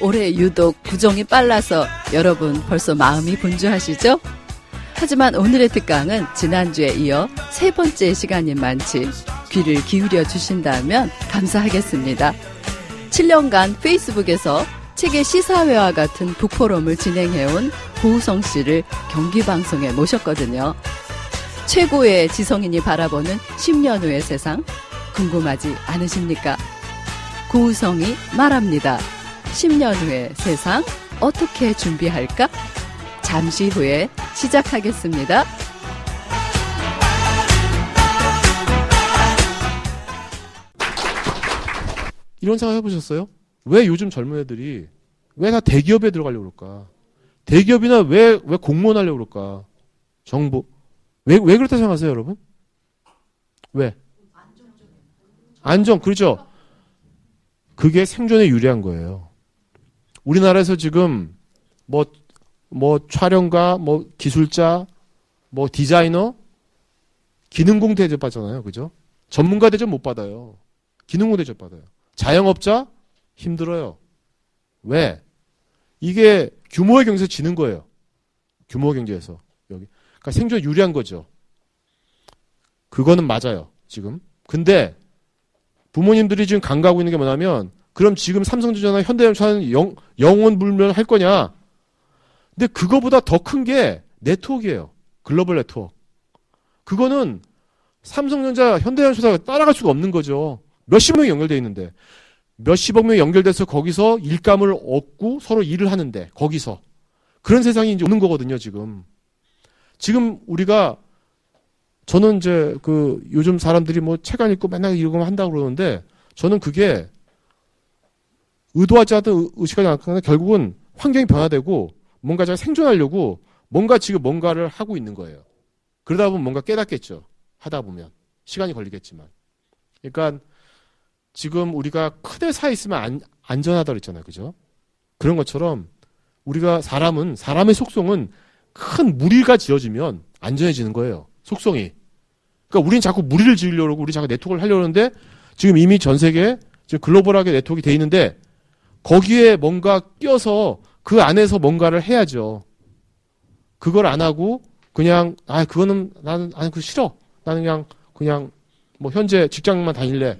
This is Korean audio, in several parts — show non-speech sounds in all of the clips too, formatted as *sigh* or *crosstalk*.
올해 유독 구정이 빨라서 여러분 벌써 마음이 분주하시죠? 하지만 오늘의 특강은 지난주에 이어 세 번째 시간인 만치 귀를 기울여 주신다면 감사하겠습니다. 7년간 페이스북에서 책의 시사회와 같은 북포럼을 진행해온 고우성 씨를 경기방송에 모셨거든요. 최고의 지성인이 바라보는 10년 후의 세상 궁금하지 않으십니까? 고우성이 말합니다. 10년 후의 세상 어떻게 준비할까? 잠시 후에 시작하겠습니다. 이런 생각 해보셨어요? 왜 요즘 젊은 애들이 왜 다 대기업에 들어가려고 그럴까? 대기업이나 왜, 왜 공무원 하려고 그럴까? 정부. 왜, 왜 그렇다 생각하세요, 여러분? 왜? 안정, 그렇죠. 그게 생존에 유리한 거예요. 우리나라에서 지금 뭐, 뭐 촬영가, 뭐 기술자, 뭐 디자이너, 기능공 대접 받잖아요. 그죠? 전문가 대접 못 받아요. 기능공 대접 받아요. 자영업자 힘들어요. 왜? 이게 규모의 경제에서 지는 거예요. 규모 경제에서 여기. 그러니까 생존 유리한 거죠. 그거는 맞아요. 지금. 근데 부모님들이 지금 강가하고 있는 게 뭐냐면 그럼 지금 삼성전자나 현대자동차는 영, 영원 불면 할 거냐? 근데 그거보다 더 큰 게 네트워크예요. 글로벌 네트워크. 그거는 삼성전자, 현대자동차가 따라갈 수가 없는 거죠. 몇십 명이 연결돼 있는데 몇십억 명이 연결돼서 거기서 일감을 얻고 서로 일을 하는데 거기서 그런 세상이 이제 오는 거거든요 지금 지금 우리가 저는 이제 그 요즘 사람들이 뭐 책 안 읽고 맨날 이러고 한다고 그러는데 저는 그게 의도하지 않던 의식하지 않거나 결국은 환경이 변화되고 뭔가 제가 생존하려고 뭔가 지금 뭔가를 하고 있는 거예요. 그러다 보면 뭔가 깨닫겠죠. 하다 보면 시간이 걸리겠지만. 그러니까 지금 우리가 크대 사 있으면 안, 안전하다 그랬잖아요. 그죠? 그런 것처럼 우리가 사람은 사람의 속성은 큰 무리가 지어지면 안전해지는 거예요. 속성이. 그러니까 우리는 자꾸 무리를 지으려고 우리 자꾸 네트워크를 하려고 하는데 지금 이미 전 세계 지금 글로벌하게 네트워크가 돼 있는데 거기에 뭔가 껴서 그 안에서 뭔가를 해야죠. 그걸 안 하고 그냥 아 그거는 나는 아니 그 싫어. 나는 그냥 그냥 뭐 현재 직장만 다닐래.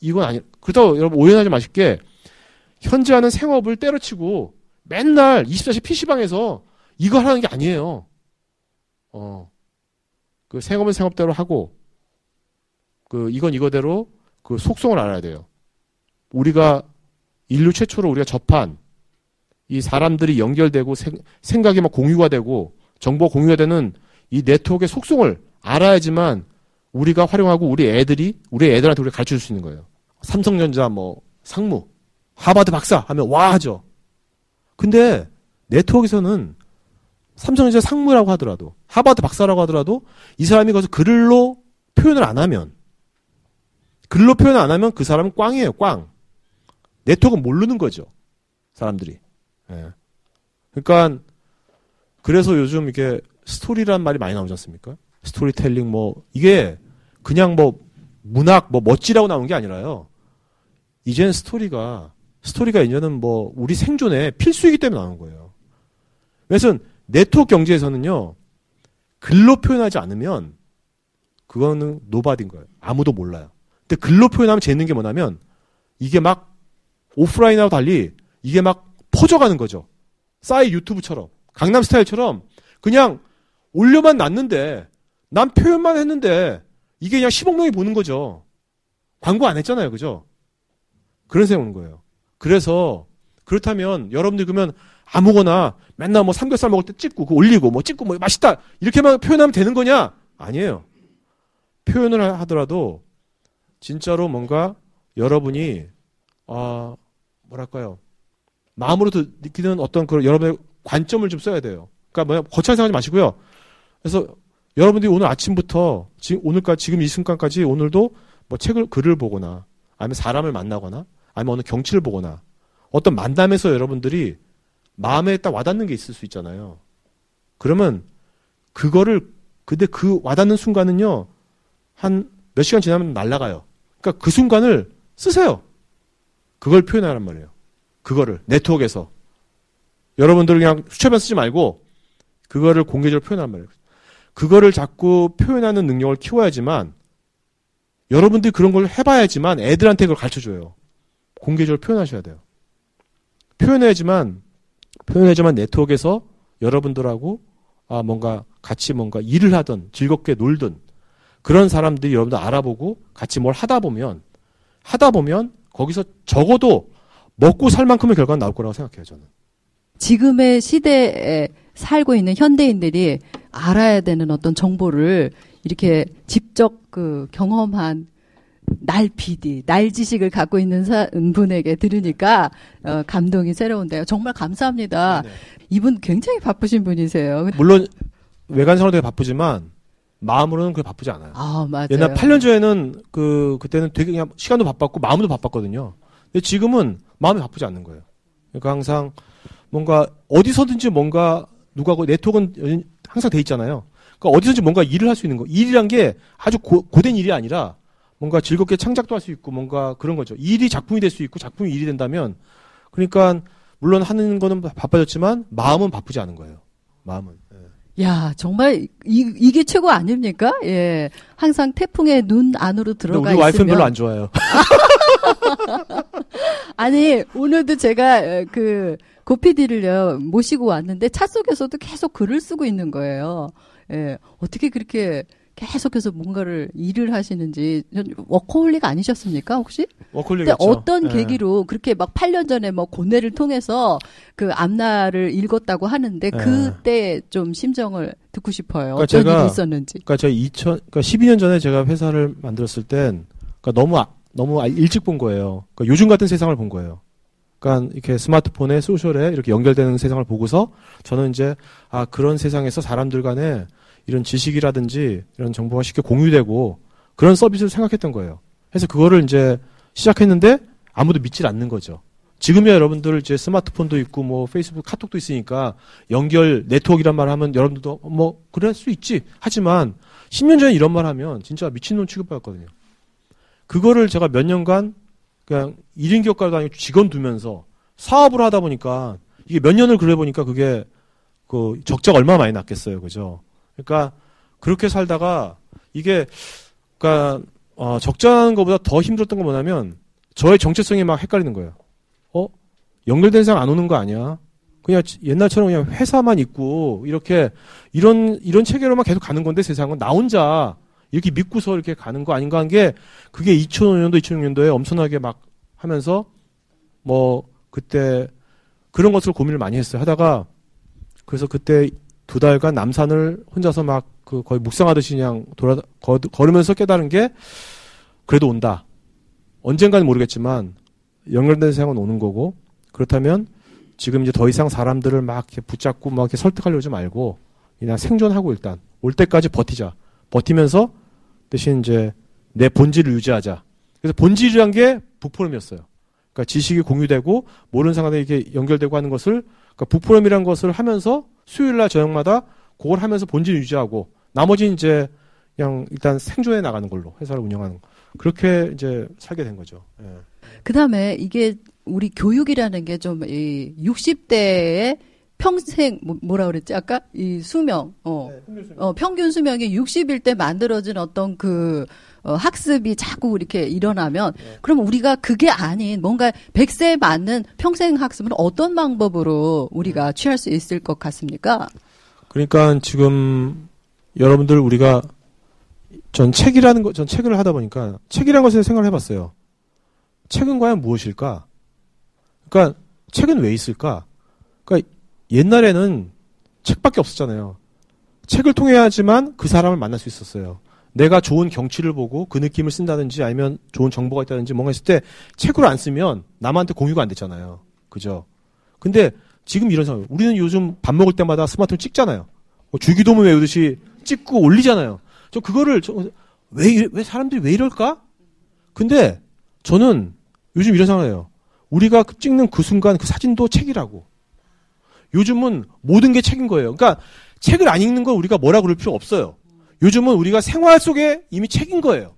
이건 아니. 그렇다고 여러분 오해하지 마실게. 현재 하는 생업을 때려치고 맨날 24시 PC방에서 이거 하는 게 아니에요. 어. 그 생업은 생업대로 하고 그 이건 이거대로 그 속성을 알아야 돼요. 우리가 인류 최초로 우리가 접한 이 사람들이 연결되고 생, 생각이 막 공유가 되고 정보 공유가 되는 이 네트워크의 속성을 알아야지만 우리가 활용하고 우리 애들이 우리 애들한테 우리가 가르쳐 줄 수 있는 거예요. 삼성전자 뭐 상무 하버드 박사 하면 와 하죠. 근데 네트워크에서는 삼성전자 상무라고 하더라도 하버드 박사라고 하더라도 이 사람이 거기서 글로 표현을 안 하면 글로 표현 안 하면 그 사람은 꽝이에요 꽝. 네트워크는 모르는 거죠 사람들이. 예. 그러니까 그래서 요즘 이게 스토리란 말이 많이 나오지 않습니까? 스토리텔링 뭐 이게 그냥 뭐 문학 뭐 멋지라고 나온 게 아니라요. 이제는 스토리가 스토리가 이제는 뭐 우리 생존에 필수이기 때문에 나오는 거예요. 그래서 네트워크 경제에서는요. 글로 표현하지 않으면 그거는 nobody인 거예요. 아무도 몰라요. 근데 글로 표현하면 재밌는 게 뭐냐면 이게 막 오프라인하고 달리 이게 막 퍼져가는 거죠. 싸이 유튜브처럼 강남 스타일처럼 그냥 올려만 놨는데 난 표현만 했는데 이게 그냥 10억 명이 보는 거죠. 광고 안 했잖아요. 그죠? 그런 생각 오는 거예요. 그래서 그렇다면 여러분들 그러면 아무거나 맨날 뭐 삼겹살 먹을 때 찍고 그 올리고 뭐 찍고 뭐 맛있다 이렇게만 표현하면 되는 거냐? 아니에요. 표현을 하더라도 진짜로 뭔가 여러분이 아 뭐랄까요 마음으로 느끼는 어떤 그 여러분의 관점을 좀 써야 돼요. 그러니까 뭐냐 거창하게 생각하지 마시고요. 그래서 여러분들이 오늘 아침부터 지금 오늘까지 지금 이 순간까지 오늘도 뭐 책을 글을 보거나 아니면 사람을 만나거나 아니면 어느 경치를 보거나 어떤 만남에서 여러분들이 마음에 딱 와닿는 게 있을 수 있잖아요. 그러면 그거를 근데 그 와닿는 순간은요 한 몇 시간 지나면 날아가요. 그러니까 그 순간을 쓰세요. 그걸 표현하란 말이에요. 그거를 네트워크에서 여러분들 그냥 수첩에 쓰지 말고 그거를 공개적으로 표현하란 말이에요. 그거를 자꾸 표현하는 능력을 키워야지만 여러분들이 그런 걸 해봐야지만 애들한테 그걸 가르쳐줘요. 공개적으로 표현하셔야 돼요. 표현해야지만 표현해야지만 네트워크에서 여러분들하고 아 뭔가 같이 뭔가 일을 하든 즐겁게 놀든 그런 사람들이 여러분들 알아보고 같이 뭘 하다 보면 하다 보면 거기서 적어도 먹고 살 만큼의 결과가 나올 거라고 생각해요 저는. 지금의 시대에 살고 있는 현대인들이 알아야 되는 어떤 정보를 이렇게 직접 그 경험한 날 PD, 날 지식을 갖고 있는 사, 분에게 들으니까 어, 감동이 새로운데요. 정말 감사합니다. 네네. 이분 굉장히 바쁘신 분이세요. 물론 외관 되게 바쁘지만 마음으로는 그렇게 바쁘지 않아요. 아 맞아요. 옛날 8년 전에는 그 그때는 되게 그냥 시간도 바빴고 마음도 바빴거든요. 근데 지금은 마음이 바쁘지 않는 거예요. 그러니까 항상 뭔가 어디서든지 뭔가 누가고 네트워크는 항상 돼 있잖아요. 그러니까 어디서든지 뭔가 일을 할 수 있는 거. 일이란 게 아주 고, 고된 일이 아니라 뭔가 즐겁게 창작도 할 수 있고 뭔가 그런 거죠. 일이 작품이 될 수 있고 작품이 일이 된다면 그러니까 물론 하는 거는 바빠졌지만 마음은 바쁘지 않은 거예요. 마음은. 예. 야 정말 이, 이게 최고 아닙니까? 예, 항상 태풍의 눈 안으로 들어가 우리 와이프는 있으면 별로 안 좋아해요. *laughs* 아니 오늘도 제가 어, 그 고피디를요 모시고 왔는데 차 속에서도 계속 글을 쓰고 있는 거예요. 예, 어떻게 그렇게 계속해서 뭔가를 일을 하시는지 전 워커홀릭 아니셨습니까 혹시? 근데 어떤 예. 계기로 그렇게 막 8년 전에 뭐 고뇌를 통해서 그 앞날을 읽었다고 하는데 그때 좀 심정을 듣고 싶어요. 그러니까 어떤 제가 일이 있었는지. 그러니까 제가 2000, 그러니까 12년 전에 제가 회사를 만들었을 땐, 그러니까 너무, 아- 너무 아- 일찍 본 거예요. 그러니까 요즘 같은 세상을 본 거예요. 그러니까 이렇게 스마트폰에 소셜에 이렇게 연결되는 세상을 보고서 저는 이제, 아, 그런 세상에서 사람들 간에 이런 지식이라든지 이런 정보가 쉽게 공유되고 그런 서비스를 생각했던 거예요. 그래서 그거를 이제 시작했는데 아무도 믿질 않는 거죠. 지금이야 여러분들 이제 스마트폰도 있고 뭐 페이스북 카톡도 있으니까 연결 네트워크란 말 하면 여러분들도 뭐 그럴 수 있지. 하지만 10년 전에 이런 말 하면 진짜 미친놈 취급받았거든요. 그거를 제가 몇 년간 그냥 1인 기업가도 아니고 직원 두면서 사업을 하다 보니까 이게 몇 년을 그래 보니까 그게 그 적자가 얼마나 많이 났겠어요. 그죠? 그러니까 그렇게 살다가 이게 그러니까 어, 적자는 것보다 더 힘들었던 건 뭐냐면 저의 정체성이 막 헷갈리는 거예요. 어? 연결된 세상 안 오는 거 아니야? 그냥 옛날처럼 그냥 회사만 있고 이렇게 이런 이런 체계로만 계속 가는 건데 세상은 나 혼자 이렇게 믿고서 이렇게 가는 거 아닌가 한 게 그게 2005년도 2006년도에 엄청나게 막 하면서 뭐 그때 그런 것을 고민을 많이 했어요. 하다가 그래서 그때 두 달간 남산을 혼자서 막 그 거의 묵상하듯이 그냥 돌아 거, 걸으면서 깨달은 게 그래도 온다. 언젠가는 모르겠지만 연결된 세상은 오는 거고 그렇다면 지금 이제 더 이상 사람들을 막 이렇게 붙잡고 막 이렇게 설득하려고 하지 말고 그냥 생존하고 일단 올 때까지 버티자. 버티면서 대신 이제 내 본질을 유지하자. 그래서 본질이란 게 북포럼이었어요. 그러니까 지식이 공유되고 모르는 사람들이 이렇게 연결되고 하는 것을 그러니까 북포럼이란 것을 하면서 수요일 날 저녁마다 그걸 하면서 본질 유지하고 나머지는 이제 그냥 일단 생존해 나가는 걸로 회사를 운영하는 거. 그렇게 이제 살게 된 거죠. 예. 그 다음에 이게 우리 교육이라는 게 좀 이 60대의 평생 뭐- 뭐라 그랬지 아까 이 수명 어, 어 평균 수명이 60일 때 만들어진 어떤 그 어, 학습이 자꾸 이렇게 일어나면 그러면 우리가 그게 아닌 뭔가 100세에 맞는 평생 학습은 어떤 방법으로 우리가 취할 수 있을 것 같습니까? 그러니까 지금 여러분들 우리가 전 책이라는 거, 전 책을 하다 보니까 책이라는 것에 생각을 해봤어요. 책은 과연 무엇일까? 그러니까 책은 왜 있을까? 그러니까 옛날에는 책밖에 없었잖아요. 책을 통해야지만 그 사람을 만날 수 있었어요. 내가 좋은 경치를 보고 그 느낌을 쓴다든지 아니면 좋은 정보가 있다든지 뭔가 있을 때 책으로 안 쓰면 남한테 공유가 안 됐잖아요. 그죠? 근데 지금 이런 상황. 우리는 요즘 밥 먹을 때마다 스마트폰 찍잖아요. 뭐 주기도문 외우듯이 찍고 올리잖아요. 저 그거를 저, 왜, 이래- 왜 사람들이 왜 이럴까? 근데 저는 요즘 이런 상황이에요. 우리가 찍는 그 순간 그 사진도 책이라고. 요즘은 모든 게 책인 거예요. 그러니까 책을 안 읽는 걸 우리가 뭐라 그럴 필요 없어요. 요즘은 우리가 생활 속에 이미 책인 거예요.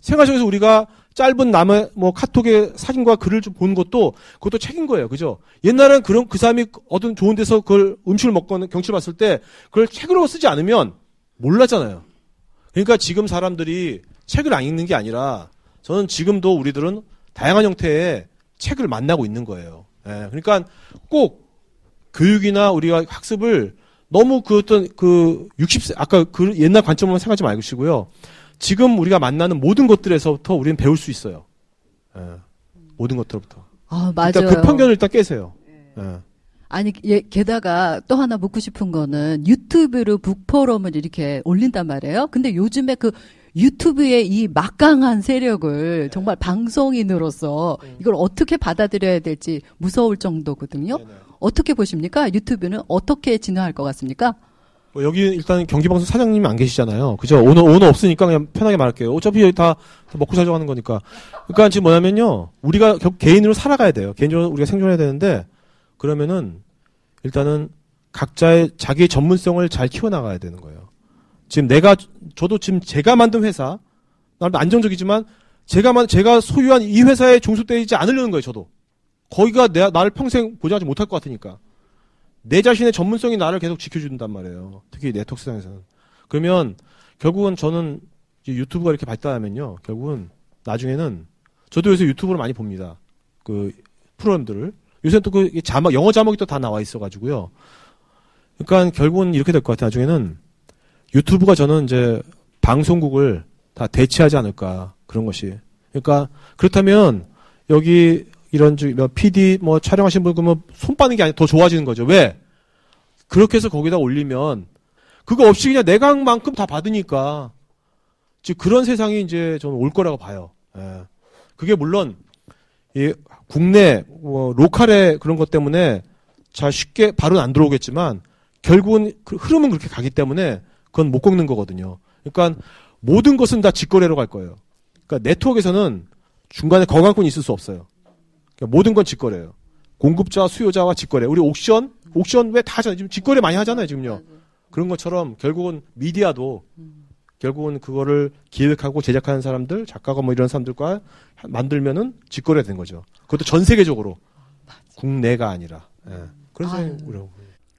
생활 속에서 우리가 짧은 남의 뭐 카톡의 사진과 글을 좀 보는 것도 그것도 책인 거예요. 그죠? 옛날엔 그런 그 사람이 어떤 좋은 데서 그걸 음식을 먹거나 경치를 봤을 때 그걸 책으로 쓰지 않으면 몰랐잖아요. 그러니까 지금 사람들이 책을 안 읽는 게 아니라 저는 지금도 우리들은 다양한 형태의 책을 만나고 있는 거예요. 예, 그러니까 꼭 교육이나 우리가 학습을 너무 그 어떤 그 60세 아까 그 옛날 관점으로 생각하지 마시고요. 지금 우리가 만나는 모든 것들에서부터 우리는 배울 수 있어요. 예, 모든 것들부터. 아, 맞아요. 일단 그 편견을 일단 깨세요. 예. 아니, 예, 게다가 또 하나 묻고 싶은 거는 유튜브로 북포럼을 이렇게 올린단 말이에요. 근데 요즘에 그 유튜브의 이 막강한 세력을 정말 방송인으로서 이걸 어떻게 받아들여야 될지 무서울 정도거든요. 어떻게 보십니까? 유튜브는 어떻게 진화할 것 같습니까? 뭐 여기 일단 경기방송 사장님이 안 계시잖아요. 그죠? 오너, 오너 없으니까 그냥 편하게 말할게요. 어차피 여기 다 먹고 살자고 하는 거니까. 그러니까 지금 뭐냐면요. 우리가 겨- 개인으로 살아가야 돼요. 개인적으로 우리가 생존해야 되는데, 그러면은 일단은 각자의 자기의 전문성을 잘 키워나가야 되는 거예요. 지금 내가, 저도 지금 제가 만든 회사, 나도 안정적이지만, 제가 만, 제가 소유한 이 회사에 종속되지 않으려는 거예요, 저도. 거기가 내, 나를 평생 보장하지 못할 것 같으니까. 내 자신의 전문성이 나를 계속 지켜준단 말이에요. 특히 네트워크 세상에서는. 그러면 결국은 저는 유튜브가 이렇게 발달하면요. 결국은 나중에는 저도 요새 유튜브를 많이 봅니다. 그 프로그램들을. 요새 또 그 자막, 영어 자막이 또 다 나와 있어가지고요. 그러니까 결국은 이렇게 될 것 같아요. 나중에는 유튜브가 저는 이제 방송국을 다 대체하지 않을까. 그런 것이. 그러니까 그렇다면 여기 이런 저뭐 PD 뭐 촬영하신 분 그러면 손 빠는 게 아니라 더 좋아지는 거죠. 왜? 그렇게 해서 거기다 올리면 그거 없이 그냥 내가 한 만큼 다 받으니까 즉 그런 세상이 이제 저는 올 거라고 봐요. 예. 그게 물론 이 국내 뭐 로컬의 그런 것 때문에 잘 쉽게 바로는 안 들어오겠지만 결국은 그 흐름은 그렇게 가기 때문에 그건 못 꺾는 거거든요. 그러니까 모든 것은 다 직거래로 갈 거예요. 그러니까 네트워크에서는 중간에 거강권이 있을 수 없어요. 그러니까 모든 건 직거래예요. 공급자, 수요자와 직거래. 우리 옥션, 옥션 왜 다 하잖아요. 지금 직거래 많이 하잖아요, 지금요. 그런 것처럼 결국은 미디어도 결국은 그거를 기획하고 제작하는 사람들, 작가가 뭐 이런 사람들과 만들면은 직거래 된 거죠. 그것도 전 세계적으로. 국내가 아니라. 예. 생각이 우려고.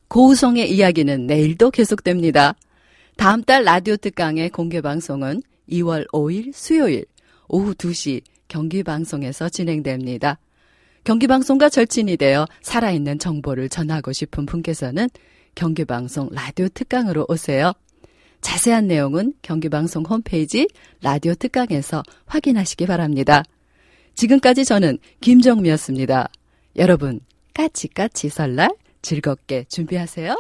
고우성의 이야기는 내일도 계속됩니다. 다음 달 라디오 특강의 공개 방송은 2월 5일 수요일 오후 2시 경기 방송에서 진행됩니다. 경기 방송과 절친이 되어 살아있는 정보를 전하고 싶은 분께서는 경기 방송 라디오 특강으로 오세요. 자세한 내용은 경기 방송 홈페이지 라디오 특강에서 확인하시기 바랍니다. 지금까지 저는 김정미였습니다. 여러분, 까치까치 설날 즐겁게 준비하세요.